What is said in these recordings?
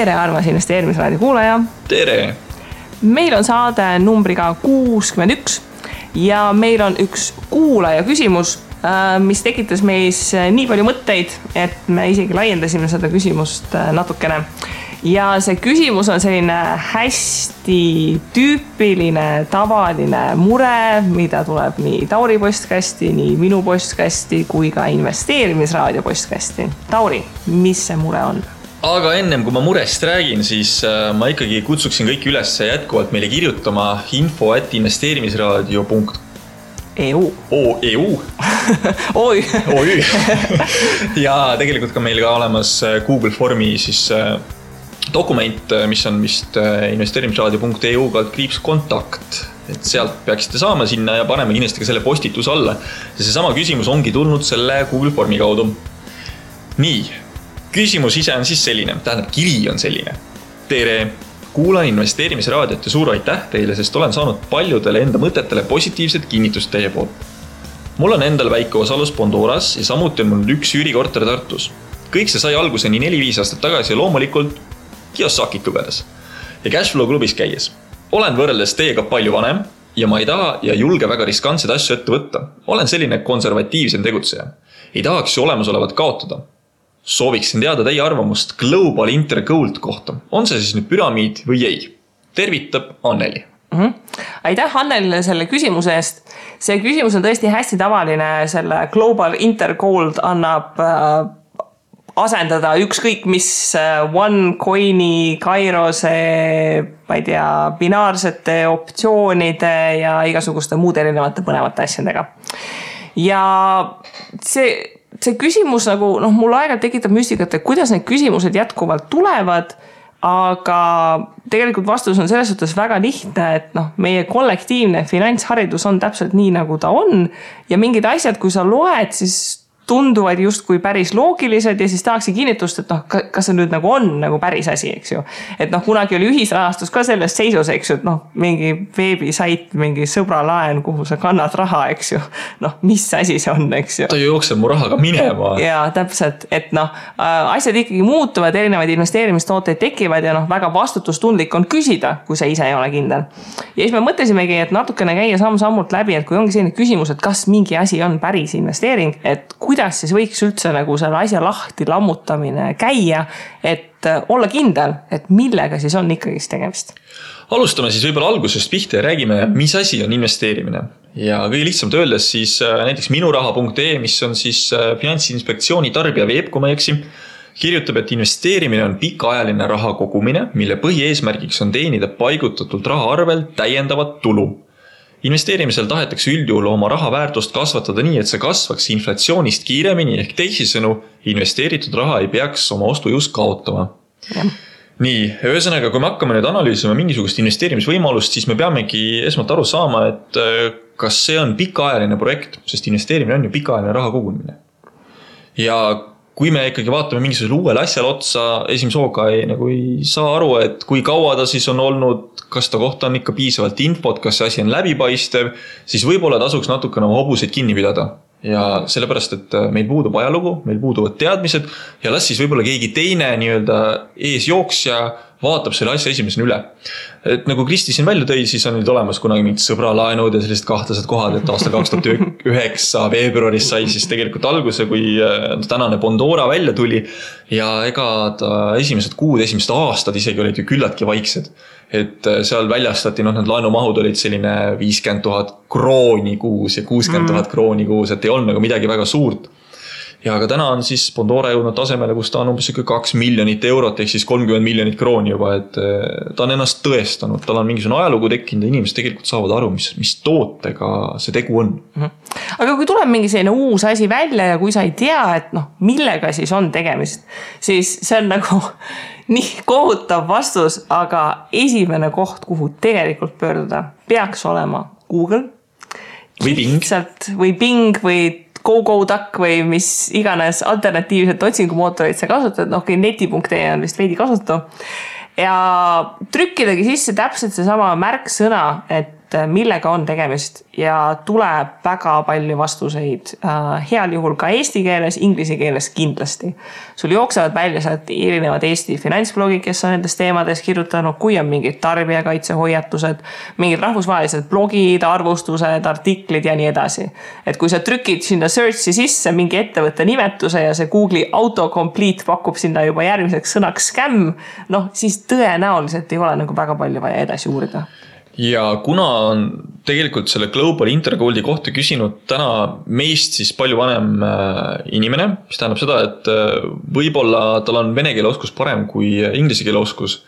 tere, armas investeerimisraadio kuulaja. tere. meil on saade numbriga kuuskümmend üks ja meil on üks kuulaja küsimus, äh, mis tekitas meis nii palju mõtteid, et me isegi laiendasime seda küsimust äh, natukene. ja see küsimus on selline hästi tüüpiline, tavaline mure, mida tuleb nii Tauri postkasti, nii minu postkasti kui ka investeerimisraadio postkasti. Tauri, mis see mure on? Aga ennem kui ma murest räägin, siis äh, ma ikkagi kutsuksin kõiki üles jätkuvalt meile kirjutama info at investeerimisraadio.com EU. EU OÜ OÜ ja tegelikult ka meil ka olemas äh, Google Formi siis äh, dokument, mis on vist investeerimisraadio.eu kaldkriips kontakt. et sealt peaksite saama sinna ja paneme kindlasti ka selle postituse alla. ja seesama küsimus ongi tulnud selle Google Formi kaudu. nii küsimus ise on siis selline, tähendab kiri on selline. tere, kuulan investeerimisraadiot ja suur aitäh teile, sest olen saanud paljudele enda mõtetele positiivset kinnitust teie poolt. mul on endal väike osalus Pandoras ja samuti on mul üks üürikorter Tartus. kõik see sai alguse nii neli-viis aastat tagasi ja loomulikult Kiyosakit lugedes ja Cashflow klubis käies. olen võrreldes teiega palju vanem ja ma ei taha ja julge väga riskantseid asju ette võtta. olen selline konservatiivsem tegutseja. ei tahaks ju olemasolevat kaotada sooviksin teada teie arvamust Global Intergold kohta. on see siis nüüd püramiid või ei? tervitab Anneli mm. -hmm. aitäh Annelile selle küsimuse eest. see küsimus on tõesti hästi tavaline, selle Global Intergold annab äh, asendada ükskõik mis äh, OneCoini, Kairose, ma ei tea, binaarsete optsioonide ja igasuguste muude erinevate põnevate asjadega. ja see see küsimus nagu noh, mul aeg-ajalt tekitab müstikat, et kuidas need küsimused jätkuvalt tulevad. aga tegelikult vastus on selles suhtes väga lihtne, et noh, meie kollektiivne finantsharidus on täpselt nii, nagu ta on. ja mingid asjad, kui sa loed, siis tunduvad justkui päris loogilised ja siis tahakski kinnitust, et noh, kas see nüüd nagu on nagu päris asi, eks ju. et noh, kunagi oli ühisrahastus ka selles seisus, eks ju, et noh, mingi veebisait, mingi sõbralaen, kuhu sa kannad raha, eks ju. noh, mis asi see on, eks ju. ta ju jookseb mu rahaga minema. ja täpselt, et noh, äh, asjad ikkagi muutuvad, erinevaid investeerimistooteid tekivad ja noh, väga vastutustundlik on küsida, kui sa ise ei ole kindel. ja siis me mõtlesimegi, et natukene käia samm-sammult läbi, et kui ongi selline küsimus, et kas mingi asi on päris investeering, et kuidas kuidas siis võiks üldse nagu selle asja lahti lammutamine käia, et äh, olla kindel, et millega siis on ikkagist tegemist? alustame siis võib-olla algusest pihta ja räägime, mis asi on investeerimine. ja kõige lihtsamalt öeldes siis äh, näiteks minuraha.ee, mis on siis äh, Finantsinspektsiooni tarbijaveeb, kui ma ei eksi kirjutab, et investeerimine on pikaajaline raha kogumine, mille põhieesmärgiks on teenida paigutatud raha arvel täiendavat tulu investeerimisel tahetakse üldjuhul oma raha väärtust kasvatada nii, et see kasvaks inflatsioonist kiiremini ehk teisisõnu, investeeritud raha ei peaks oma ostujõust kaotama. nii, ühesõnaga, kui me hakkame nüüd analüüsima mingisugust investeerimisvõimalust, siis me peamegi esmalt aru saama, et äh, kas see on pikaajaline projekt, sest investeerimine on ju pikaajaline raha kogumine. ja kui me ikkagi vaatame mingisugusele uuele asjale otsa, esimese hooga ei, nagu ei saa aru, et kui kaua ta siis on olnud, kas ta kohta on ikka piisavalt infot, kas see asi on läbipaistev, siis võib-olla tasuks natukene oma hobuseid kinni pidada. Ja sellepärast, et meil puudub ajalugu, meil puuduvad teadmised ja las siis võib-olla keegi teine nii-öelda eesjooksja vaatab selle asja esimesena üle. et nagu Kristi siin välja tõi, siis on nüüd olemas kunagi mingid sõbralaenud ja sellised kahtlased kohad, et aastal kaks tuhat üheksa veebruaris sai siis tegelikult alguse, kui äh, tänane Bondora välja tuli. ja ega ta esimesed kuud, esimesed aastad isegi olid ju küllaltki vaiksed. et äh, seal väljastati, noh, need laenumahud olid selline viiskümmend tuhat krooni kuus ja kuuskümmend tuhat mm. krooni kuus, et ei olnud nagu midagi väga suurt ja ka täna on siis Pandora jõudnud tasemele, kus ta on umbes sihuke kaks miljonit eurot ehk siis kolmkümmend miljonit krooni juba, et eh, ta on ennast tõestanud, tal on mingisugune ajalugu tekkinud ja inimesed tegelikult saavad aru, mis, mis tootega see tegu on mm. -hmm. aga kui tuleb mingi selline uus asi välja ja kui sa ei tea, et noh, millega siis on tegemist, siis see on nagu nii kohutav vastus, aga esimene koht, kuhu tegelikult pöörduda, peaks olema Google. või Bing. või Bing või GoGoDuck või mis iganes alternatiivset otsingumootorit sa kasutad, noh okei, neti.ee on vist veidi kasutu. ja trükkidagi sisse täpselt seesama märksõna, et et millega on tegemist ja tuleb väga palju vastuseid äh,. heal juhul ka eesti keeles, inglise keeles kindlasti. sul jooksevad välja sealt erinevad Eesti finantsblogid, kes on nendes teemades kirjutanud, kui on mingid tarbijakaitsehoiatused, mingid rahvusvahelised blogid, arvustused, artiklid ja nii edasi. et kui sa trükid sinna search'i sisse mingi ettevõtte nimetuse ja see Google'i autocomplete pakub sinna juba järgmiseks sõnaks skämm, noh siis tõenäoliselt ei ole nagu väga palju vaja edasi uurida ja kuna on tegelikult selle Global Intergoldi kohta küsinud täna meist siis palju vanem äh, inimene, mis tähendab seda, et äh, võib-olla tal on vene keele oskus parem kui inglise keele oskus.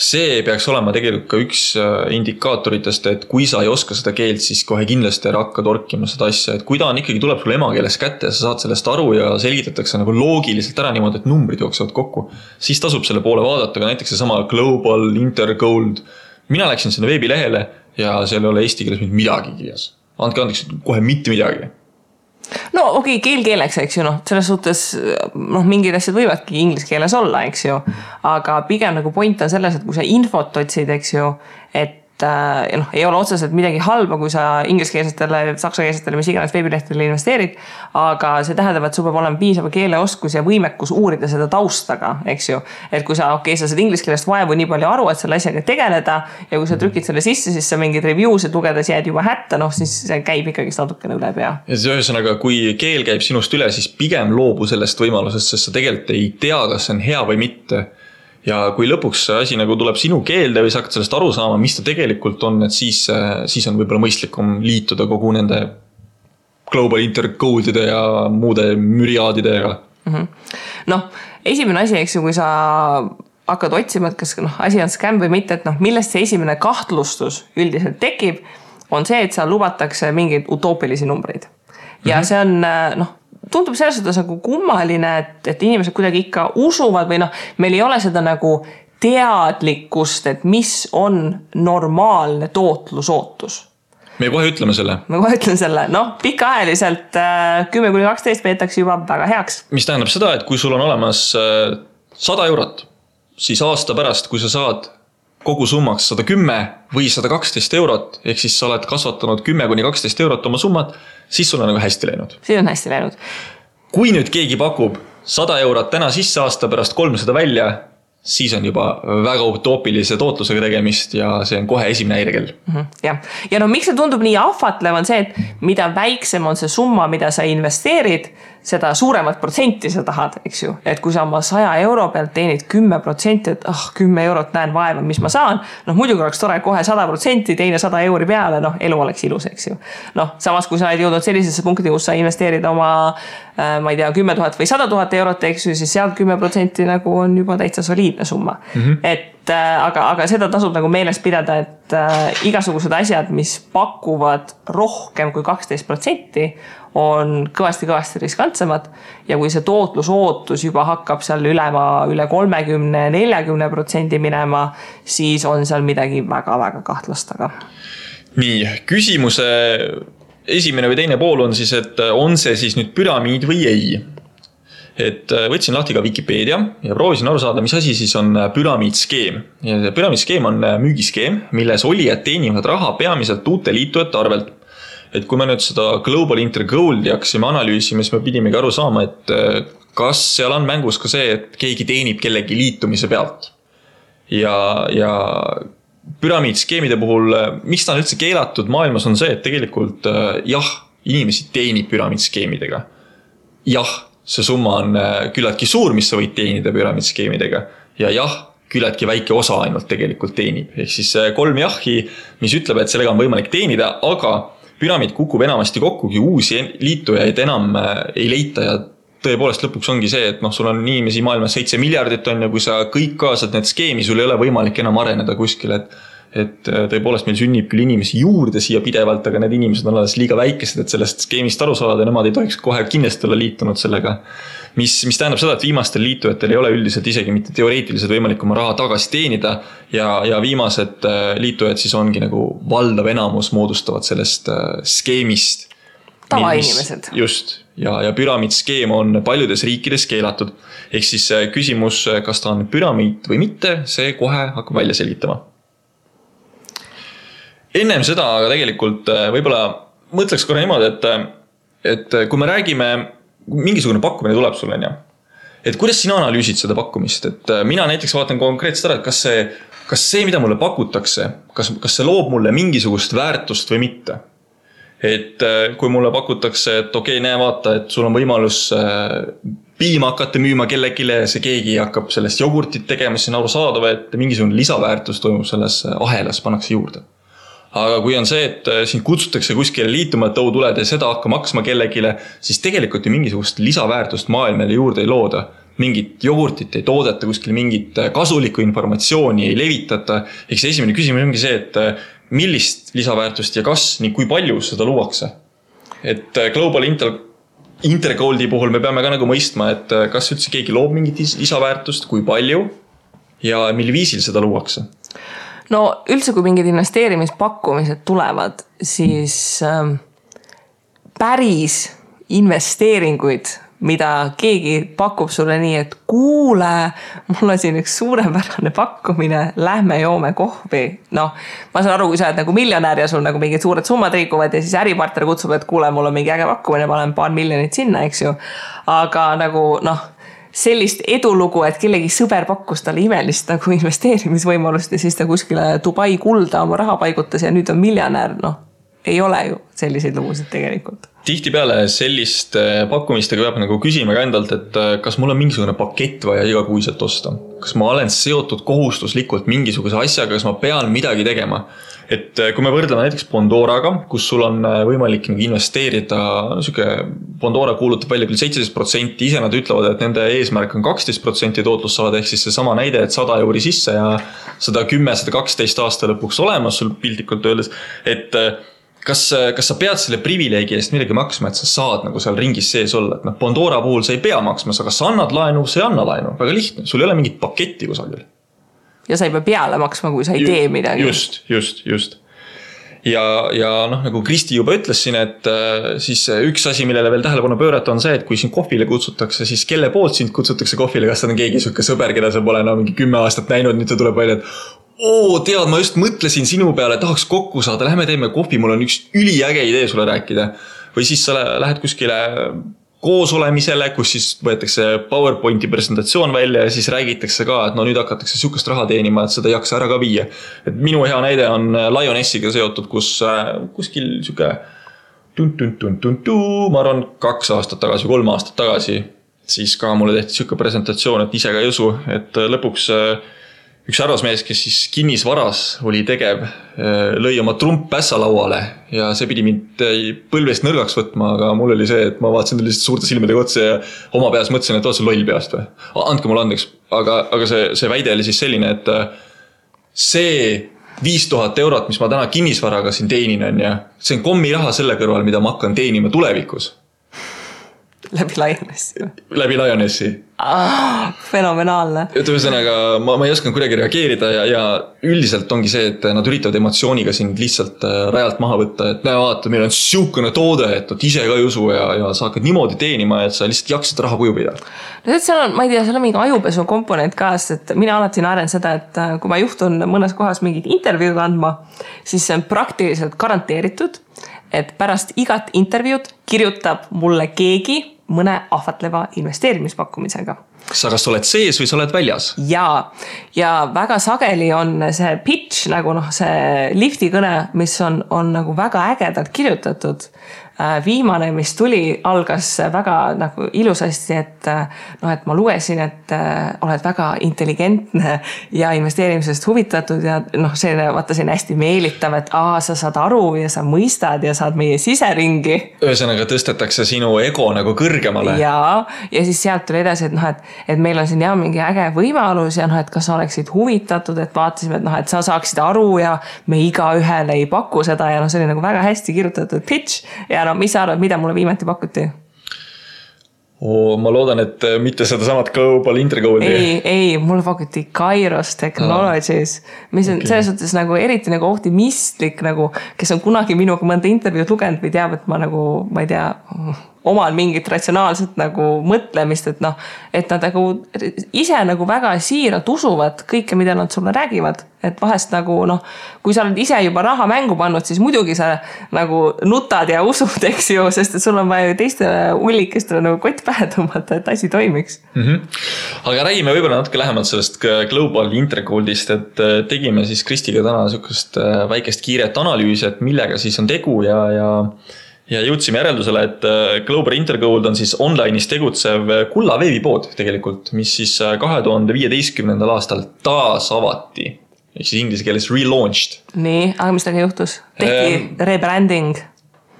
see peaks olema tegelikult ka üks äh, indikaatoritest, et kui sa ei oska seda keelt, siis kohe kindlasti ära hakka torkima seda asja, et kui ta on ikkagi, tuleb sulle emakeeles kätte ja sa saad sellest aru ja selgitatakse nagu loogiliselt ära niimoodi, et numbrid jooksevad kokku. siis tasub selle poole vaadata, aga näiteks seesama Global Intergold mina läksin sinna veebilehele ja seal ei ole eesti keeles mitte midagi kirjas. andke andeks, kohe mitte midagi no okei okay,, keel keeleks, eks ju, noh, selles suhtes noh, mingid asjad võivadki inglise keeles olla, eks ju. aga pigem nagu point on selles, et kui sa infot otsid, eks ju, et et noh, ei ole otseselt midagi halba, kui sa ingliskeelsetele, saksakeelsetele, mis iganes veebilehtedele investeerid. aga see tähendab, et sul peab olema piisav keeleoskus ja võimekus uurida seda tausta ka, eks ju. et kui sa, okei okay,, sa saad inglise keelest vaevu nii palju aru, et selle asjaga tegeleda ja kui sa trükid selle sisse, siis sa mingeid review sid lugedes jääd juba hätta, noh siis see käib ikkagist natukene üle pea. ja siis ühesõnaga, kui keel käib sinust üle, siis pigem loobu sellest võimalusest, sest sa tegelikult ei tea, kas see on hea või mitte ja kui lõpuks see asi nagu tuleb sinu keelde või sa hakkad sellest aru saama, mis ta tegelikult on, et siis, siis on võib-olla mõistlikum liituda kogu nende global intercode'ide ja muude müriaadidega mm -hmm.. noh, esimene asi, eks ju, kui sa hakkad otsima, et kas noh, asi on skämm või mitte, et noh, millest see esimene kahtlustus üldiselt tekib, on see, et seal lubatakse mingeid utoopilisi numbreid. ja mm -hmm. see on noh tundub selles suhtes nagu kummaline, et, et inimesed kuidagi ikka usuvad või noh, meil ei ole seda nagu teadlikkust, et mis on normaalne tootlusootus me kohe ütleme selle. me kohe ütleme selle, noh, pikaajaliselt äh, kümme kuni kaksteist peetakse juba väga heaks. mis tähendab seda, et kui sul on olemas äh, sada eurot, siis aasta pärast, kui sa saad kogusummaks sada kümme või sada kaksteist eurot, ehk siis sa oled kasvatanud kümme kuni kaksteist eurot oma summat siis sul on nagu hästi läinud. siis on hästi läinud. kui nüüd keegi pakub sada eurot täna sisse, aasta pärast kolmsada välja, siis on juba väga utoopilise tootlusega tegemist ja see on kohe esimene häirekell mm. -hmm, jah, ja no miks see tundub nii ahvatlev, on see, et mida väiksem on see summa, mida sa investeerid seda suuremat protsenti sa tahad, eks ju. et kui sa oma saja euro pealt teenid kümme protsenti, et ah kümme eurot näen vaeva, mis ma saan. noh, muidugi oleks tore kohe sada protsenti, teine sada euri peale, noh, elu oleks ilus, eks ju. noh, samas kui sa oled jõudnud sellisesse punkti, kus sa investeerid oma äh,, ma ei tea, kümme tuhat või sada tuhat eurot, eks ju, siis sealt kümme protsenti nagu on juba täitsa soliidne summa mm. -hmm. et äh, aga, aga seda tasub nagu meeles pidada, et äh, igasugused asjad, mis pakuvad rohkem kui kaksteist protsenti on kõvasti-kõvasti riskantsemad. ja kui see tootlusootus juba hakkab seal ülema, üle kolmekümne, neljakümne protsendi minema, siis on seal midagi väga-väga kahtlast taga. nii, küsimuse esimene või teine pool on siis, et on see siis nüüd püramiid või ei? Et võtsin lahti ka Vikipeedia ja proovisin aru saada, mis asi siis on püramiidskeem. ja see püramiidskeem on müügiskeem, milles olijad teenivad raha peamiselt uute liitujate arvelt et kui me nüüd seda Global Intergoldi hakkasime analüüsima, siis me pidimegi aru saama, et äh, kas seal on mängus ka see, et keegi teenib kellegi liitumise pealt. ja, ja püramiidskeemide puhul, äh, miks ta on üldse keelatud maailmas, on see, et tegelikult äh, jah, inimesi teenib püramiidskeemidega. jah, see summa on küllaltki suur, mis sa võid teenida püramiidskeemidega. Ja jah küllaltki väike osa ainult tegelikult teenib, ehk siis kolm jahhi, mis ütleb, et sellega on võimalik teenida, aga püramiid kukub enamasti kokku, kui uusi liitujaid enam äh, ei leita ja tõepoolest lõpuks ongi see, et noh, sul on inimesi maailmas seitse miljardit on ja kui sa kõik kaasad need skeemi, sul ei ole võimalik enam areneda kuskile, et et äh, tõepoolest meil sünnib küll inimesi juurde siia pidevalt, aga need inimesed on alles liiga väikesed, et sellest skeemist aru saada, nemad ei tohiks kohe kindlasti olla liitunud sellega mis, mis tähendab seda, et viimastel liitujatel ei ole üldiselt isegi mitte teoreetiliselt võimalik oma raha tagasi teenida. ja, ja viimased äh, liitujad siis ongi nagu valdav enamus moodustavad sellest äh, skeemist. tavainimesed. just ja, ja püramiidskeem on paljudes riikides keelatud. ehk siis küsimus, kas ta on püramiid või mitte, see kohe hakkab välja selgitama ennem seda aga tegelikult äh, võib-olla mõtleks korra niimoodi, et, äh, et äh, kui me räägime, mingisugune pakkumine tuleb sulle, on ju. et kuidas sina analüüsid seda pakkumist, et mina näiteks vaatan konkreetselt ära, et kas see, kas see, mida mulle pakutakse, kas, kas see loob mulle mingisugust väärtust või mitte. Et kui mulle pakutakse, et okei okay,, näe, vaata, et sul on võimalus piima hakata müüma kellelegi ja see keegi hakkab sellest jogurtit tegema, siis on arusaadav, et mingisugune lisaväärtus toimub selles ahelas, pannakse juurde aga kui on see, et äh, sind kutsutakse kuskile liituma, et oo, tule tee seda, hakka maksma kellelegi, siis tegelikult ju mingisugust lisaväärtust maailmale juurde ei looda. mingit jogurtit ei toodeta kuskil, mingit äh, kasulikku informatsiooni ei levitata. eks esimene küsimus ongi see, et äh, millist lisaväärtust ja kas ning kui palju seda luuakse. et Global Intel Intergoldi puhul me peame ka nagu mõistma, et kas üldse keegi loob mingit lisaväärtust, kui palju ja mil viisil seda luuakse no üldse, kui mingid investeerimispakkumised tulevad, siis äh, päris investeeringuid, mida keegi pakub sulle nii, et kuule, mul on siin üks suurepärane pakkumine, lähme joome kohvi. noh, ma saan aru, kui sa oled nagu miljonär ja sul nagu mingid suured summad liiguvad ja siis äripartner kutsub, et kuule, mul on mingi äge pakkumine, panen paar miljonit sinna, eks ju. aga nagu noh sellist edulugu, et kellegi sõber pakkus talle imelist nagu investeerimisvõimalust ja siis ta kuskile Dubai kulda oma raha paigutas ja nüüd on miljonär, noh. ei ole ju selliseid lugusid tegelikult. Tihtipeale selliste pakkumistega peab nagu küsima ka endalt, et äh, kas mul on mingisugune pakett vaja igakuiselt osta. kas ma olen seotud kohustuslikult mingisuguse asjaga, kas ma pean midagi tegema et äh, kui me võrdleme näiteks Bondoraga, kus sul on äh, võimalik nagu investeerida, no sihuke, Bondora kuulutab välja küll seitseteist protsenti, ise nad ütlevad, et nende eesmärk on kaksteist protsenti tootlust saada, ehk siis seesama näide, et sada euri sisse ja sada kümme, sada kaksteist aasta lõpuks olemas sul piltlikult öeldes, et äh, kas, kas sa pead selle privileegi eest midagi maksma, et sa saad nagu seal ringis sees olla, et noh, Bondora puhul sa ei pea maksma, sa kas annad laenu, sa ei anna laenu, väga lihtne, sul ei ole mingit paketti kusagil. Ja sa ei pea peale maksma, kui sa ei Ju, tee midagi. just, just, just. Ja, ja noh, nagu Kristi juba ütles siin, et äh, siis üks asi, millele veel tähelepanu pöörata, on see, et kui sind kohvile kutsutakse, siis kelle poolt sind kutsutakse kohvile, kas see on keegi sihuke sõber, keda sa pole enam mingi kümme aastat näinud, nüüd ta tuleb välja, et oo, tead, ma just mõtlesin sinu peale, tahaks kokku saada, lähme teeme kohvi, mul on üks üliäge idee sulle rääkida. või siis sa lähed kuskile koosolemisele, kus siis võetakse PowerPointi presentatsioon välja ja siis räägitakse ka, et no nüüd hakatakse sihukest raha teenima, et seda ei jaksa ära ka viia. et minu hea näide on äh, Lionessiga seotud, kus äh, kuskil sihuke tun-tun-tun-tun-tuu, ma arvan, kaks aastat tagasi, kolm aastat tagasi. siis ka mulle tehti sihuke presentatsioon, et ise ka ei usu, et äh, lõpuks üks härrasmees, kes siis kinnisvaras oli tegev, äh, lõi oma trumppässa lauale ja see pidi mind äh, põlvest nõrgaks võtma, aga mul oli see, et ma vaatasin talle lihtsalt suurte silmadega otsa ja oma peas mõtlesin, et oled sa loll peast või. andke mulle andeks, aga, aga see, see väide oli siis selline, et äh, see viis tuhat eurot, mis ma täna kinnisvaraga siin teenin, on ju, see on kommiraha selle kõrval, mida ma hakkan teenima tulevikus läbi Lionessi või? läbi Lionessi ah,. fenomenaalne. et ühesõnaga ma, ma ei osanud kuidagi reageerida ja, ja üldiselt ongi see, et nad üritavad emotsiooniga sind lihtsalt äh, rajalt maha võtta, et näe, vaata, meil on sihukene toode, et vot ise ka ei usu ja, ja sa hakkad niimoodi teenima, et sa lihtsalt jaksad raha kuju pidada. no tead, seal on, ma ei tea, seal on mingi ajupesu komponent ka, sest et mina alati naeran seda, et äh, kui ma juhtun mõnes kohas mingit intervjuud andma, siis see on praktiliselt garanteeritud et pärast igat intervjuud kirjutab mulle keegi mõne ahvatleva investeerimispakkumisega. Sa kas oled sees või sa oled väljas? ja, ja väga sageli on see pitch nagu noh, see lifti kõne, mis on, on nagu väga ägedalt kirjutatud Äh, viimane, mis tuli, algas väga nagu ilusasti, et äh, noh, et ma lugesin, et äh, oled väga intelligentne ja investeerimisest huvitatud ja noh, selline vaata selline hästi meelitav, et aa, sa saad aru ja sa mõistad ja saad meie siseringi. ühesõnaga tõstetakse sinu ego nagu kõrgemale. ja, ja siis sealt tuli edasi, et noh, et, et meil on siin jah mingi äge võimalus ja noh, et kas sa oleksid huvitatud, et vaatasime, et noh, et sa saaksid aru ja me igaühele ei paku seda ja noh, see oli nagu väga hästi kirjutatud pitch ja no mis sa arvad, mida mulle viimati pakuti? oo, ma loodan, et äh, mitte sedasamat Global Intergoal'i. ei, ei, mulle pakuti Kairos Technologies, mis on okay. selles suhtes nagu eriti nagu optimistlik nagu, kes on kunagi minuga mõnda intervjuud lugenud või teab, et ma nagu, ma ei tea, omal mingit ratsionaalset nagu mõtlemist, et noh, et nad nagu ise nagu väga siiralt usuvad kõike, mida nad sulle räägivad. et vahest nagu noh, kui sa oled ise juba raha mängu pannud, siis muidugi sa nagu nutad ja usud, eks ju, sest et sul on vaja ju teistele ullikestele nagu kott pähe tõmmata, et asi toimiks mm. -hmm. aga räägime võib-olla natuke lähemalt sellest Global Intercoldist, et äh, tegime siis Kristiga täna sihukest äh, väikest kiiret analüüsi, et millega siis on tegu ja, ja ja jõudsime järeldusele, et äh, Global Intergold on siis online'is tegutsev äh, kulla veebipood tegelikult, mis siis äh, kahe tuhande viieteistkümnendal aastal taas avati. ehk siis inglise keeles relaunched. nii, aga mis temaga juhtus? tehti ähm, rebranding?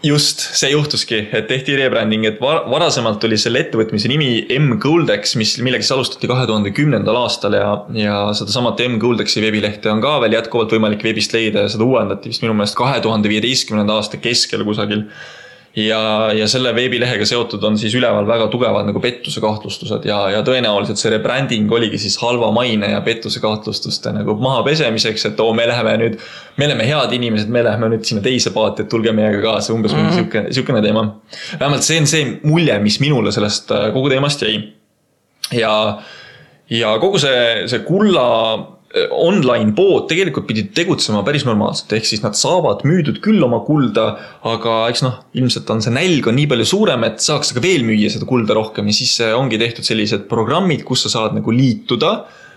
Just, see juhtuski, et tehti rebranding, et varasemalt oli selle ettevõtmise nimi M-Goldex, mis, millega siis alustati kahe tuhande kümnendal aastal ja, ja sedasamat M-Goldexi veebilehte on ka veel jätkuvalt võimalik veebist leida ja seda uuendati vist minu meelest kahe tuhande viieteistkümnenda aasta keskel kusagil ja, ja selle veebilehega seotud on siis üleval väga tugevad nagu pettuse kahtlustused ja, ja tõenäoliselt see rebranding oligi siis halva maine ja pettuse kahtlustuste nagu mahapesemiseks, et oo, me läheme nüüd, me oleme head inimesed, me läheme nüüd sinna teise paati, et tulge meiega kaasa, umbes mm -hmm. sihuke, sihukene teema. vähemalt see on see mulje, mis minule sellest äh, kogu teemast jäi. ja, ja kogu see, see kulla online pood tegelikult pidid tegutsema päris normaalselt, ehk siis nad saavad müüdud küll oma kulda, aga eks noh, ilmselt on see nälg on nii palju suurem, et saaks ka veel müüa seda kulda rohkem ja siis äh, ongi tehtud sellised programmid, kus sa saad nagu liituda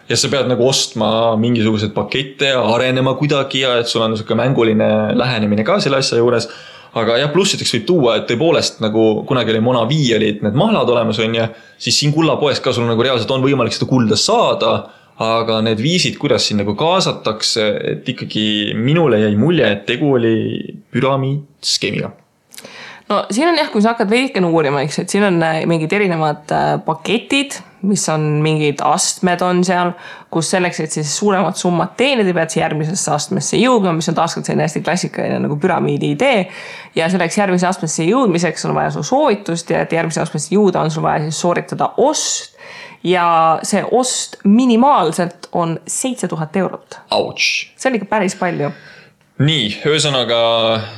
ja sa pead nagu ostma mingisuguseid pakette ja arenema kuidagi ja et sul on sihuke mänguline lähenemine ka selle asja juures. aga jah, plussideks võib tuua, et tõepoolest nagu kunagi oli Monavi olid need mahlad olemas, on ju, siis siin kullapoes ka sul nagu reaalselt on võimalik seda kulda saada aga need viisid, kuidas sind nagu kaasatakse, et ikkagi minule jäi mulje, et tegu oli püramiidskeemiga no siin on jah, kui sa hakkad veidikene uurima, eks, et siin on äh, mingid erinevad äh, paketid, mis on mingid astmed on seal, kus selleks, et siis suuremat summat teenida, pead sa järgmisesse astmesse jõudma, mis on taaskord selline hästi klassikaline nagu püramiidi idee. ja selleks järgmise astmesse jõudmiseks on vaja su soovitust ja et järgmise astmesse jõuda, on sul vaja siis sooritada ost ja see ost minimaalselt on seitse tuhat eurot. see on ikka päris palju nii, ühesõnaga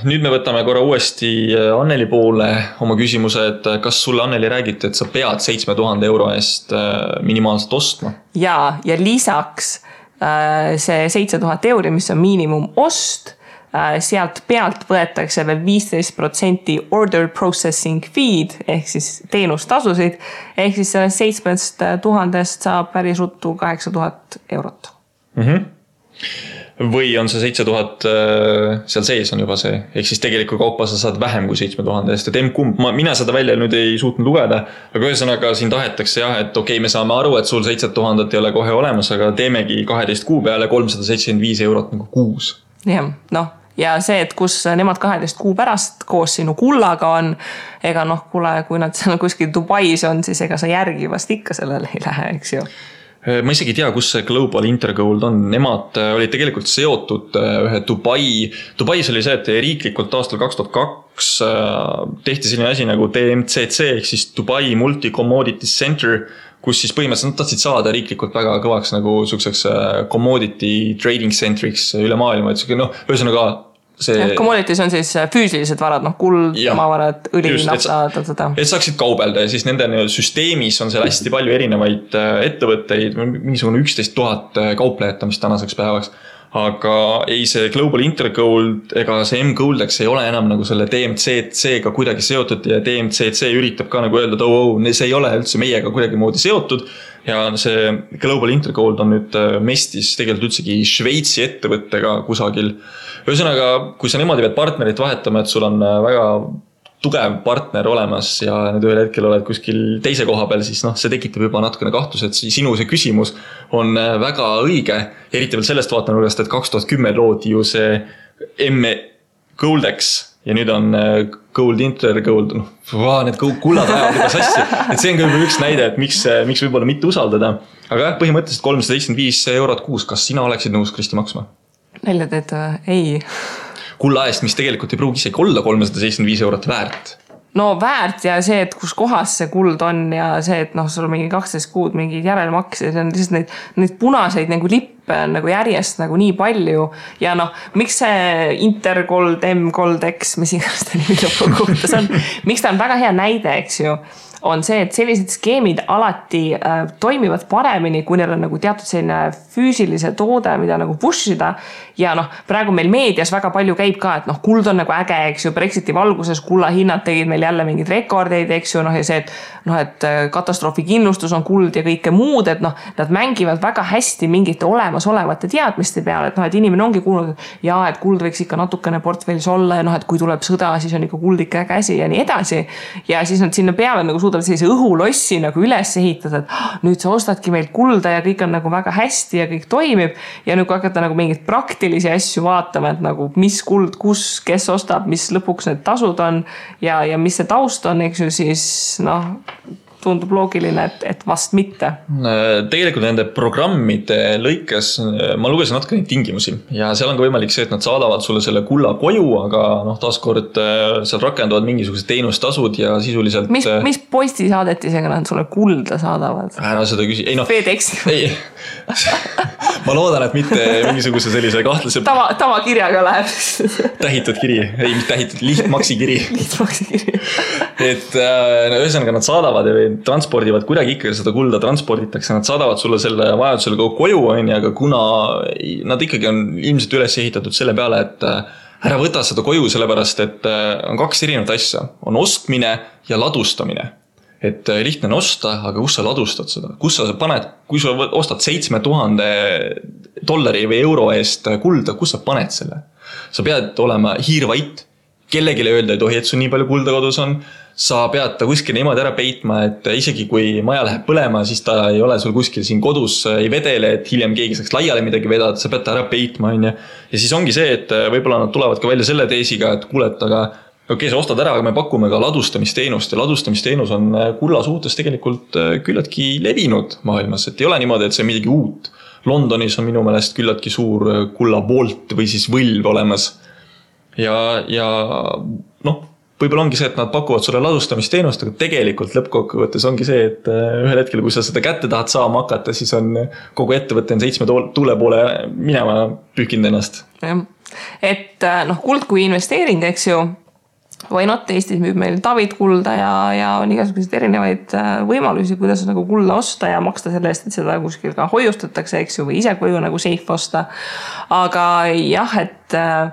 nüüd me võtame korra uuesti äh, Anneli poole oma küsimuse, et äh, kas sulle, Anneli, räägiti, et sa pead seitsme tuhande euro eest äh, minimaalselt ostma? ja, ja lisaks see seitse tuhat euri, mis on miinimumost sealt pealt võetakse veel viisteist protsenti order processing fee'd ehk siis teenustasusid. ehk siis sellest seitsmest tuhandest saab päris ruttu kaheksa tuhat eurot mm. -hmm või on see seitse tuhat, äh, seal sees on juba see, ehk siis tegelikku kaupa sa saad vähem kui seitsme tuhande eest, et emb-kumb, ma, mina seda välja nüüd ei suutnud lugeda. aga ühesõnaga siin tahetakse jah, et okei okay,, me saame aru, et sul seitset tuhandet ei ole kohe olemas, aga teemegi kaheteist kuu peale kolmsada seitsekümmend viis eurot nagu kuus. jah, noh ja see, et kus nemad kaheteist kuu pärast koos sinu kullaga on, ega noh, kuule, kui nad seal kuskil Dubais on, siis ega sa järgi vast ikka sellele ei lähe, eks ju. Äh, ma isegi ei tea, kus see Global Intergold on, nemad äh, olid tegelikult seotud äh, ühe Dubai, Dubais oli see, et riiklikult aastal kaks tuhat kaks tehti selline asi nagu DMCC ehk siis Dubai Multi Commodities Center kus siis põhimõtteliselt nad tahtsid saada riiklikult väga kõvaks nagu sihukeseks commodity trading centriks üle maailma, et sihuke noh, ühesõnaga see. Commodities on siis äh, füüsilised varad, noh kuld, maavarad, õli, nafta, ta-ta-ta. et saaksid kaubelda ja siis nende nii-öelda süsteemis on seal hästi palju erinevaid äh, ettevõtteid, mingisugune üksteist tuhat äh, kauplejat on vist tänaseks päevaks aga ei, see Global Intergold ega see M-Goldex ei ole enam nagu selle DMCC-ga kuidagi seotud ja DMCC üritab ka nagu öelda, et oo, oo, see ei ole üldse meiega kuidagimoodi seotud. Ja see Global Intergold on nüüd mestis tegelikult üldsegi Šveitsi ettevõttega kusagil ühesõnaga, kui sa niimoodi pead partnerit vahetama, et sul on äh, väga tugev partner olemas ja nüüd ühel hetkel oled kuskil teise koha peal, siis noh, see tekitab juba natukene kahtluse, et sinu see küsimus on äh, väga õige. eriti veel sellest vaatenurgast, et kaks tuhat kümme loodi ju see M Goldex ja nüüd on äh, Gold Intergold, noh, need kullad ajavad juba sassi. et see on ka juba üks näide, et miks, miks võib-olla mitte usaldada. aga jah, põhimõtteliselt kolmsada seitsekümmend viis eurot kuus, kas sina oleksid nõus, Kristi, maksma? nalja teed või? ei. kulla eest, mis tegelikult ei pruugi isegi olla kolmesada seitsekümmend viis eurot väärt. No väärt ja see, et kus kohas see kuld on ja see, et noh, sul mingi kaksteist kuud mingeid järelmakse, see on lihtsalt neid, neid punaseid nagu lippe on nagu järjest nagu nii palju. ja noh, miks see Intergold, M-Gold X, mis iganes ta nimi lõppkokkuvõttes on, miks ta on väga hea näide, eks ju on see, et sellised skeemid alati äh, toimivad paremini, kui neil on nagu teatud selline füüsilise toode, mida nagu push ida. ja noh, praegu meil meedias väga palju käib ka, et noh, kuld on nagu äge, eks ju, Brexiti valguses kulla hinnad tegid meil jälle mingeid rekordeid, eks ju, noh ja see, et noh, et äh, katastroofikindlustus on kuld ja kõike muud, et noh, nad mängivad väga hästi mingite olemasolevate teadmiste peale, et noh, et inimene ongi kuulnud, et jaa, et kuld võiks ikka natukene portfellis olla ja noh, et kui tuleb sõda, siis on ikka kuld ikka äge asi ja nii edasi. ja siis nad sinna peale nagu suudavad suudavad sellise õhulossi nagu üles ehitada, et ah, nüüd sa ostadki meilt kulda ja kõik on nagu väga hästi ja kõik toimib. ja nüüd kui hakata nagu mingeid praktilisi asju vaatama, et nagu mis kuld, kus, kes ostab, mis lõpuks need tasud on ja, ja mis see taust on, eks ju, siis noh tundub loogiline, et, et vast mitte. tegelikult nende programmide lõikes ma lugesin natuke neid tingimusi ja seal on ka võimalik see, et nad saadavad sulle selle kulla koju, aga noh, taaskord äh, seal rakenduvad mingisugused teenustasud ja sisuliselt. mis, äh, mis postisaadetisega nad sulle kulda saadavad? ära seda küsi, ei noh. FedEx. ei ma loodan, et mitte mingisuguse sellise kahtlase. tava, tavakirjaga läheb tähitud kiri, ei mitte tähitud, lihtmaksi kiri lihtmaksi kiri et äh, ühesõnaga nad saadavad ja transpordivad kuidagi ikkagi seda kulda transporditakse, nad saadavad sulle selle vajadusel ka koju, on ju, aga kuna nad ikkagi on ilmselt üles ehitatud selle peale, et äh, ära võta seda koju, sellepärast et äh, on kaks erinevat asja, on ostmine ja ladustamine et äh, lihtne on osta, aga kus sa ladustad seda, kus sa paned, kui sa ostad seitsme tuhande dollari või euro eest kulda, kus sa paned selle? sa pead olema hiirvait, kellelegi öelda ei tohi, et sul nii palju kulda kodus on. Sa pead ta kuskil niimoodi ära peitma, et isegi kui maja läheb põlema, siis ta ei ole sul kuskil siin kodus, ei vedele, et hiljem keegi saaks laiali midagi vedada, sa pead ta ära peitma, on ju. ja siis ongi see, et võib-olla nad tulevad ka välja selle teesiga, et kuule, et aga okei okay,, sa ostad ära, aga me pakume ka ladustamisteenust ja ladustamisteenus on äh, kulla suhtes tegelikult äh, küllaltki levinud maailmas, et ei ole niimoodi, et see on midagi uut. Londonis on minu meelest küllaltki suur äh, kulla Bolt või siis võlv olemas. ja, ja noh, võib-olla ongi see, et nad pakuvad sulle ladustamisteenust, aga tegelikult lõppkokkuvõttes ongi see, et ühel hetkel, kui sa seda kätte tahad saama hakata, siis on kogu ettevõte on seitsme tuule poole minema pühkinud ennast. jah, et noh, kuld kui investeering, eks ju Why not, Eestis müüb meil David kulda ja, ja on igasuguseid erinevaid äh, võimalusi, kuidas nagu kulda osta ja maksta selle eest, et seda kuskil ka hoiustatakse, eks ju, või ise koju nagu safe osta. aga jah, et äh,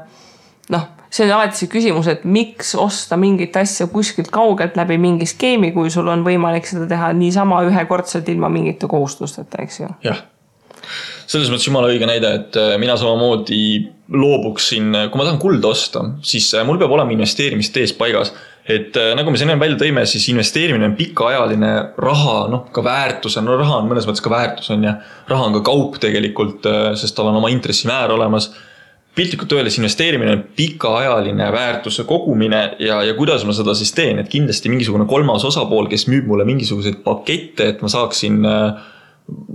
noh, see on alati see küsimus, et miks osta mingit asja kuskilt kaugelt läbi mingi skeemi, kui sul on võimalik seda teha niisama ühekordselt ilma mingite kohustusteta, eks ju. jah selles mõttes jumala õige näide, et äh, mina samamoodi loobuksin, kui ma tahan kulda osta, siis äh, mul peab olema investeerimistees paigas. et äh, nagu me siin välja tõime, siis investeerimine on pikaajaline raha, noh ka väärtus on, no raha on mõnes mõttes ka väärtus on ju. raha on ka kaup tegelikult, sest tal on oma intressimäär olemas piltlikult öeldes investeerimine on pikaajaline väärtuse kogumine ja, ja kuidas ma seda siis teen, et kindlasti mingisugune kolmas osapool, kes müüb mulle mingisuguseid pakette, et ma saaksin äh,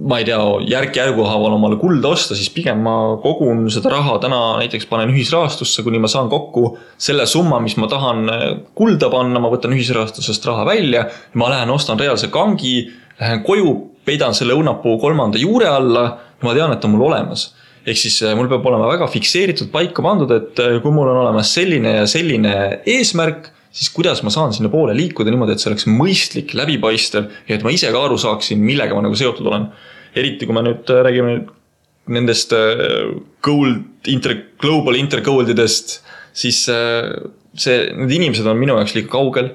ma ei tea, järk-järgu haaval omale kulda osta, siis pigem ma kogun seda raha täna näiteks panen ühisrahastusse, kuni ma saan kokku selle summa, mis ma tahan äh, kulda panna, ma võtan ühisrahastusest raha välja. ma lähen ostan reaalse kangi, lähen koju, peidan selle õunapuu kolmanda juure alla ma tean, et on mul olemas ehk siis äh, mul peab olema väga fikseeritud paika pandud, et äh, kui mul on olemas selline ja selline eesmärk siis kuidas ma saan sinna poole liikuda niimoodi, et see oleks mõistlik, läbipaistev ja et ma ise ka aru saaksin, millega ma nagu seotud olen. eriti kui me nüüd äh, räägime nendest gold, inter, global intergold idest, siis see, need inimesed on minu jaoks liiga kaugel.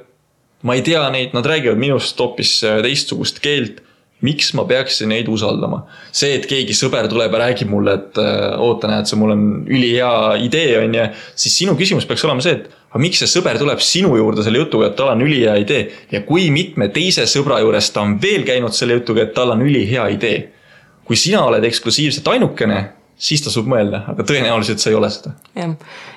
ma ei tea neid, nad räägivad minust hoopis teistsugust keelt miks ma peaksin neid usaldama? see, et keegi sõber tuleb ja räägib mulle, et oota, näed sa, mul on ülihea idee, on ju. siis sinu küsimus peaks olema see, et aga miks see sõber tuleb sinu juurde selle jutuga, et tal on ülihea idee ja kui mitme teise sõbra juures ta on veel käinud selle jutuga, et tal on ülihea idee. kui sina oled eksklusiivselt ainukene, siis tasub mõelda, aga tõenäoliselt sa ei ole seda. jah,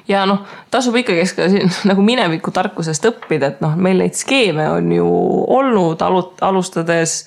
ja noh, tasub ikkagi nagu mineviku tarkusest õppida, et noh, meil neid skeeme on ju olnud alut-, alustades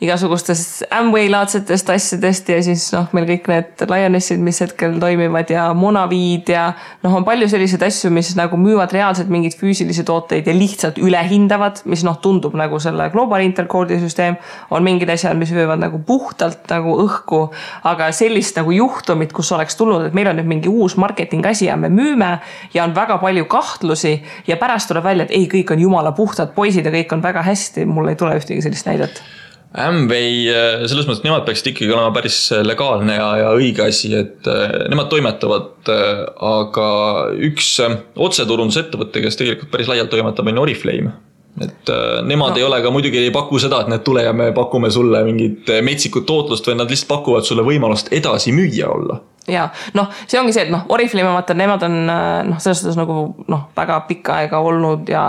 igasugustest Amway laadsetest asjadest ja siis noh, meil kõik need Lionessid, mis hetkel toimivad ja Monaviid ja noh, on palju selliseid asju, mis nagu müüvad reaalselt mingeid füüsilisi tooteid ja lihtsalt ülehindavad, mis noh, tundub nagu selle Global Intercode'i süsteem. on mingid asjad, mis müüvad nagu puhtalt nagu õhku, aga sellist nagu juhtumit, kus oleks tulnud, et meil on nüüd mingi uus marketing asi ja me müüme ja on väga palju kahtlusi ja pärast tuleb välja, et ei, kõik on jumala puhtad poisid ja kõik on väga hästi, mul ei tule ühtegi sellist näidet Amway, äh, selles mõttes, et nemad peaksid ikkagi olema päris äh, legaalne ja, ja õige asi, et äh, nemad toimetavad, aga üks otseturundusettevõte, kes tegelikult päris laialt toimetab, on Oriflame et nemad no. ei ole ka muidugi ei paku seda, et näed, tule ja me pakume sulle mingit metsikut tootlust, vaid nad lihtsalt pakuvad sulle võimalust edasi müüja olla ja noh, see ongi see, et noh, Oriflame, ma vaatan, nemad on noh, selles suhtes nagu noh, väga pikka aega olnud ja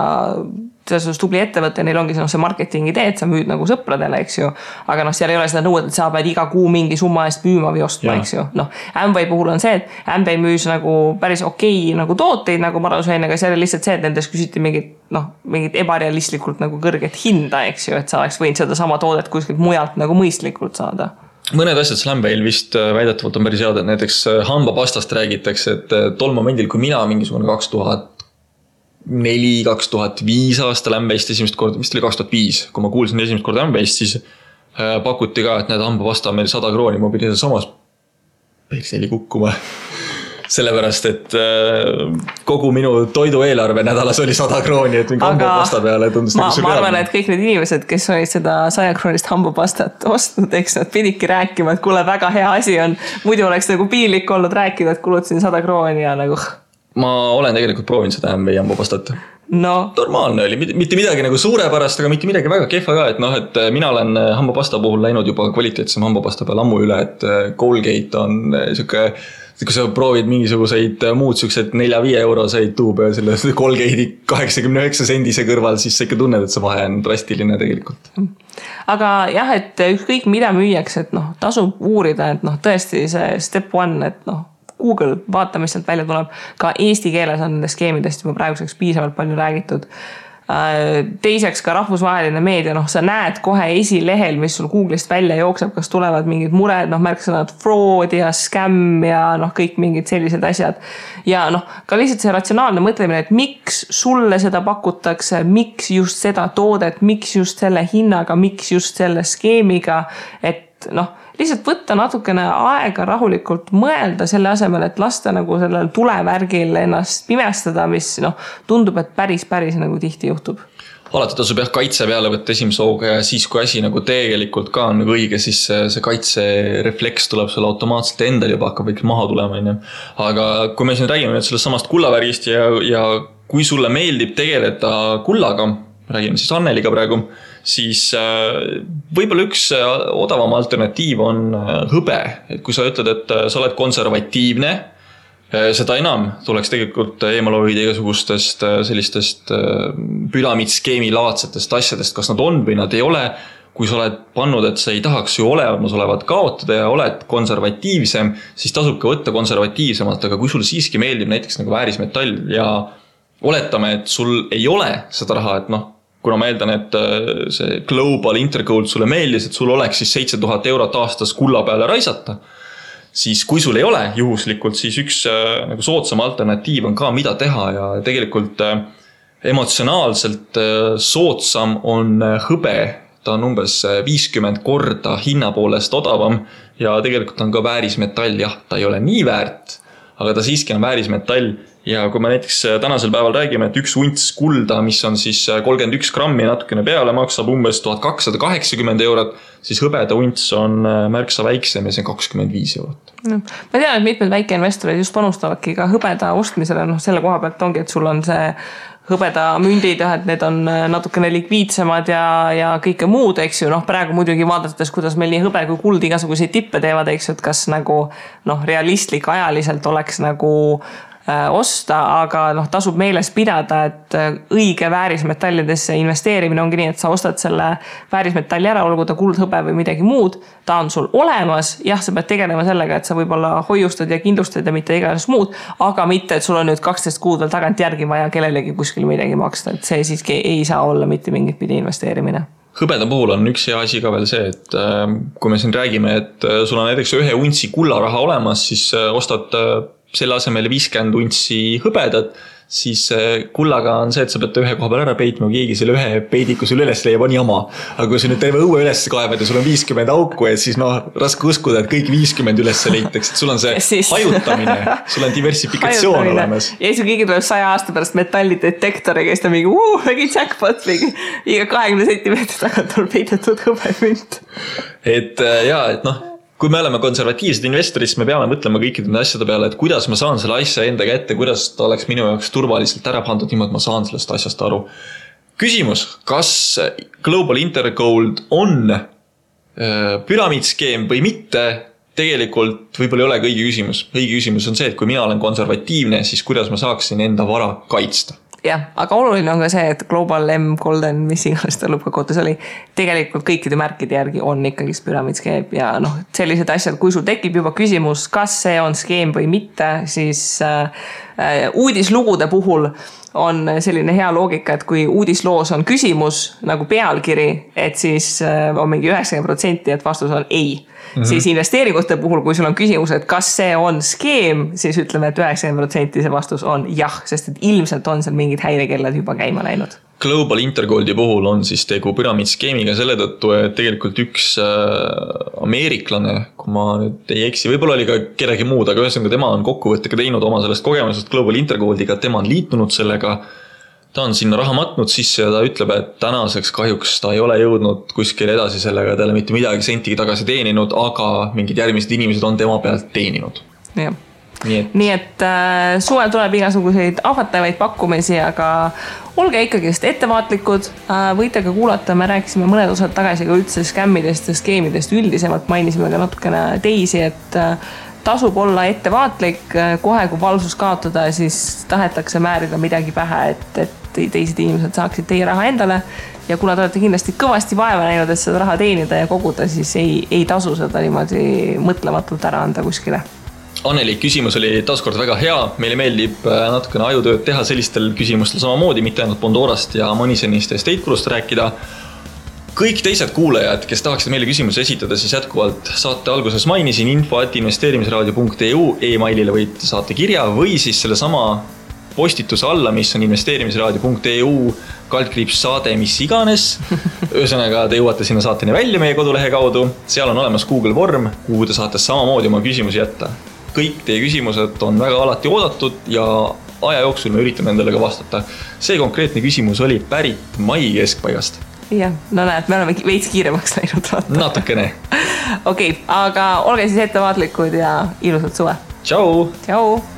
selles suhtes tubli ettevõte, neil ongi see noh, see marketingi idee, et sa müüd nagu sõpradele, eks ju. aga noh, seal ei ole seda nõuet, et sa pead iga kuu mingi summa eest müüma või ostma, eks ju. noh, Amway puhul on see, et Amway müüs nagu päris okei okay, nagu tooteid nagu Margus Vein, aga seal oli lihtsalt see, et nendest küsiti mingit noh, mingit ebarealistlikult nagu kõrget hinda, eks ju, et sa oleks võinud sedasama toodet kuskilt mujalt nagu mõistlikult saada mõned asjad Slambail vist äh, väidetavalt on päris head, et näiteks äh, hambapastast räägitakse, et äh, tol momendil, kui mina mingisugune kaks tuhat neli, kaks tuhat viis aasta Lambist esimest korda, vist oli kaks tuhat viis, kui ma kuulsin esimest korda Lambist, siis äh, pakuti ka, et näed, hambapasta on meil sada krooni, ma pidin samas perseli kukkuma sellepärast, et äh, kogu minu toidueelarve nädalas oli sada krooni, et mingi hambapasta peale tundus ma, nagu ma arvan, et kõik need inimesed, kes olid seda sajakroonist hambapastat ostnud, eks nad pididki rääkima, et kuule, väga hea asi on. muidu oleks nagu piinlik olnud rääkida, et kulutasin sada krooni ja nagu ma olen tegelikult proovinud seda MV hambapastat no.. normaalne oli, mitte midagi nagu suurepärast, aga mitte midagi väga kehva ka, et noh, et äh, mina olen äh, hambapasta puhul läinud juba kvaliteetsema hambapasta peale ammu üle, et äh, Colgate on sihuke kui sa proovid mingisuguseid muud siukseid nelja-viie euroseid tuube selle Colgate'i kaheksakümne üheksa sendise kõrval, siis sa ikka tunned, et see vahe on drastiline tegelikult. aga jah, et ükskõik mida müüakse, et noh, tasub uurida, et noh, tõesti see step one, et noh Google, vaata, mis sealt välja tuleb. ka eesti keeles on nendest skeemidest juba praeguseks piisavalt palju räägitud äh, teiseks ka rahvusvaheline meedia, noh, sa näed kohe esilehel, mis sul Google'ist välja jookseb, kas tulevad mingid mured, noh, märksõnad fraud ja scam ja noh, kõik mingid sellised asjad. ja noh, ka lihtsalt see ratsionaalne mõtlemine, et miks sulle seda pakutakse, miks just seda toodet, miks just selle hinnaga, miks just selle skeemiga, et noh lihtsalt võtta natukene aega rahulikult mõelda selle asemel, et lasta nagu sellel tulevärgil ennast pimestada, mis noh, tundub, et päris, päris nagu tihti juhtub alati tasub jah kaitse peale võtta esimese hooga ja siis, kui asi nagu tegelikult ka on nagu õige, siis see, see kaitserefleks tuleb sul automaatselt endal juba hakkab vaikselt maha tulema, on ju. aga kui me siin räägime nüüd sellest samast kullavärgist ja, ja kui sulle meeldib tegeleda kullaga, räägime siis Anneliga praegu siis äh, võib-olla üks äh, odavam alternatiiv on äh, hõbe, et kui sa ütled, et sa oled konservatiivne, seda enam tuleks tegelikult eemale hoida igasugustest sellistest püramiidskeemi laadsetest asjadest, kas nad on või nad ei ole. kui sa oled pannud, et sa ei tahaks ju olemasolevat kaotada ja oled konservatiivsem, siis tasub ka võtta konservatiivsemalt, aga kui sulle siiski meeldib näiteks nagu väärismetall ja oletame, et sul ei ole seda raha, et noh kuna ma eeldan, et äh, see Global Intercode sulle meeldis, et sul oleks siis seitse tuhat eurot aastas kulla peale raisata. siis kui sul ei ole juhuslikult, siis üks äh, nagu soodsam alternatiiv on ka, mida teha ja tegelikult äh, emotsionaalselt soodsam on hõbe. ta on umbes viiskümmend korda hinna poolest odavam ja tegelikult on ka väärismetall, jah, ta ei ole nii väärt, aga ta siiski on väärismetall ja kui me näiteks äh, tänasel päeval räägime, et üks unts kulda, mis on siis äh, kolmkümmend üks grammi natukene peale, maksab umbes tuhat kakssada kaheksakümmend eurot, siis hõbeda unts on äh, märksa väiksem ja see on kakskümmend viis eurot. no ma tean, et mitmed väikeinvestorid just panustavadki ka hõbeda ostmisele, noh selle koha pealt ongi, et sul on see hõbedamündid jah, et need on natukene likviidsemad ja, ja kõike muud, eks ju, noh, praegu muidugi vaadates, kuidas meil nii hõbe kui kuld igasuguseid tippe teevad, eks ju, et kas nagu noh, realistlik ajaliselt oleks nagu osta, aga noh, tasub meeles pidada, et äh, õige väärismetallidesse investeerimine ongi nii, et sa ostad selle väärismetalli ära, olgu ta kuld, hõbe või midagi muud. ta on sul olemas, jah, sa pead tegelema sellega, et sa võib-olla hoiustad ja kindlustad ja mitte igasugust muud, aga mitte, et sul on nüüd kaksteist kuud veel tagantjärgi vaja kellelegi kuskil midagi maksta, et see siiski ei saa olla mitte mingit pidi investeerimine hõbeda puhul on üks hea asi ka veel see, et äh, kui me siin räägime, et äh, sul on näiteks ühe untsi kullaraha olemas, siis äh, ostad selle asemel viiskümmend untsi hõbedat siis kullaga on see, et sa pead ühe koha peal ära peitma, keegi selle ühe peidiku sulle üles leiab, on jama. aga kui sa nüüd terve õue üles kaevad ja sul on viiskümmend auku, et siis noh, raske uskuda, et kõik viiskümmend üles leitakse, et sul on see siis... hajutamine, sul on diversifikatsioon olemas. ja siis keegi tuleb saja aasta pärast metallidetektoriga, siis ta mingi, mingi jackpot, mingi iga kahekümne sentimeetri tagant on peidetud hõbemünt. et äh, ja, et noh kui me oleme konservatiivsed investorid, siis me peame mõtlema kõikide nende asjade peale, et kuidas ma saan selle asja enda kätte, kuidas ta oleks minu jaoks turvaliselt ära pandud, niimoodi ma saan sellest asjast aru. küsimus, kas Global Intergold on äh, püramiidskeem või mitte, tegelikult võib-olla ei olegi õige küsimus. õige küsimus on see, et kui mina olen konservatiivne, siis kuidas ma saaksin enda vara kaitsta jah, aga oluline on ka see, et Global M Golden, mis iganes ta lõppkokkuvõttes oli, tegelikult kõikide märkide järgi on ikkagist püramiidskeem ja noh, sellised asjad, kui sul tekib juba küsimus, kas see on skeem või mitte, siis äh uudislugude puhul on selline hea loogika, et kui uudisloos on küsimus nagu pealkiri, et siis äh, on mingi üheksakümmend protsenti, et vastus on ei mm, -hmm. siis investeeringute puhul, kui sul on küsimus, et kas see on skeem, siis ütleme et, et üheksakümmend protsenti see vastus on jah, sest et ilmselt on seal mingid häirekellad juba käima läinud. Global Intergoldi puhul on siis tegu püramiidskeemiga selle tõttu, et tegelikult üks äh, ameeriklane, kui ma nüüd ei eksi, võib-olla oli ka kedagi muud, aga ühesõnaga tema on kokkuvõtte ka teinud oma sellest kogemusest Global Intergoldiga, tema on liitunud sellega ta on sinna raha matnud sisse ja ta ütleb, et tänaseks kahjuks ta ei ole jõudnud kuskile edasi sellega, ta ei ole mitte midagi sentigi tagasi teeninud, aga mingid järgmised inimesed on tema pealt teeninud. jah nii et, nii et äh, suvel tuleb igasuguseid ahvatlevaid pakkumisi, aga olge ikkagist ettevaatlikud äh,. võite ka kuulata, me rääkisime mõned osad tagasi ka üldse skämmidest ja skeemidest üldisemalt, mainisime ka natukene teisi, et äh, tasub olla ettevaatlik, kohe kui valvsus kaotada, siis tahetakse määrida midagi pähe, et, et teised inimesed saaksid teie raha endale. ja kuna te olete kindlasti kõvasti vaeva näinud, et seda raha teenida ja koguda, siis ei, ei tasu seda niimoodi mõtlematult ära anda kuskile. Anneli küsimus oli taaskord väga hea, meile meeldib äh, natukene ajutööd teha sellistel küsimustel samamoodi, mitte ainult Bondorast ja Manisenist ja Estate Gurust rääkida. Kõik teised kuulajad, kes tahaksid meile küsimusi esitada, siis jätkuvalt saate alguses mainisin info at investeerimisraadio.eu emailile võite saata kirja või siis sellesama postituse alla, mis on investeerimisraadio.eu kaldkriips saade, mis iganes. ühesõnaga, te jõuate sinna saateni välja meie kodulehe kaudu, seal on olemas Google vorm, kuhu te saate samamoodi oma küsimusi jätta. kõik teie küsimused on väga alati oodatud ja aja jooksul me üritame nendele ka vastata. see konkreetne küsimus oli pärit mai keskpaigast jah, no näed, me oleme veits kiiremaks läinud. natukene. okei okay,, aga olge siis ettevaatlikud ja ilusat suve. tšau. tšau.